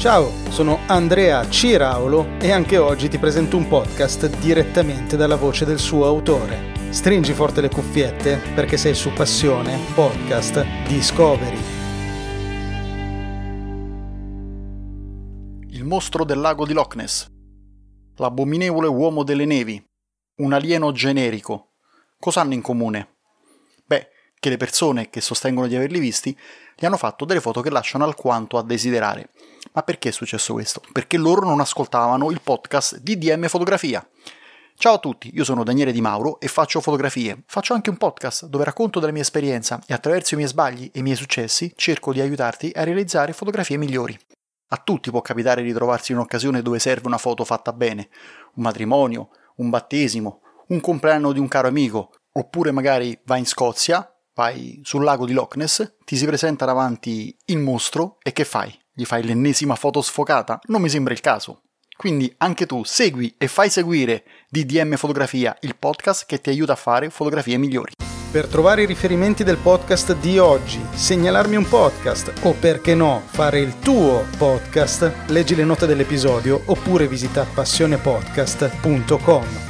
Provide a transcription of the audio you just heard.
Ciao, sono Andrea Ciraulo e anche oggi ti presento un podcast direttamente dalla voce del suo autore. Stringi forte le cuffiette perché sei su Passione Podcast Discovery. Il mostro del lago di Loch Ness. L'abominevole uomo delle nevi. Un alieno generico. Cosa hanno in comune? Che le persone che sostengono di averli visti gli hanno fatto delle foto che lasciano alquanto a desiderare. Ma perché è successo questo? Perché loro non ascoltavano il podcast di DM Fotografia. Ciao a tutti, io sono Daniele Di Mauro e faccio fotografie. Faccio anche un podcast dove racconto della mia esperienza e attraverso i miei sbagli e i miei successi cerco di aiutarti a realizzare fotografie migliori. A tutti può capitare di trovarsi in un'occasione dove serve una foto fatta bene, un matrimonio, un battesimo, un compleanno di un caro amico, oppure magari vai in Scozia, vai sul lago di Loch Ness, ti si presenta davanti il mostro e che fai? Gli fai l'ennesima foto sfocata? Non mi sembra il caso. Quindi anche tu segui e fai seguire DDM Fotografia, il podcast che ti aiuta a fare fotografie migliori. Per trovare i riferimenti del podcast di oggi, segnalarmi un podcast o perché no fare il tuo podcast, leggi le note dell'episodio oppure visita passionepodcast.com.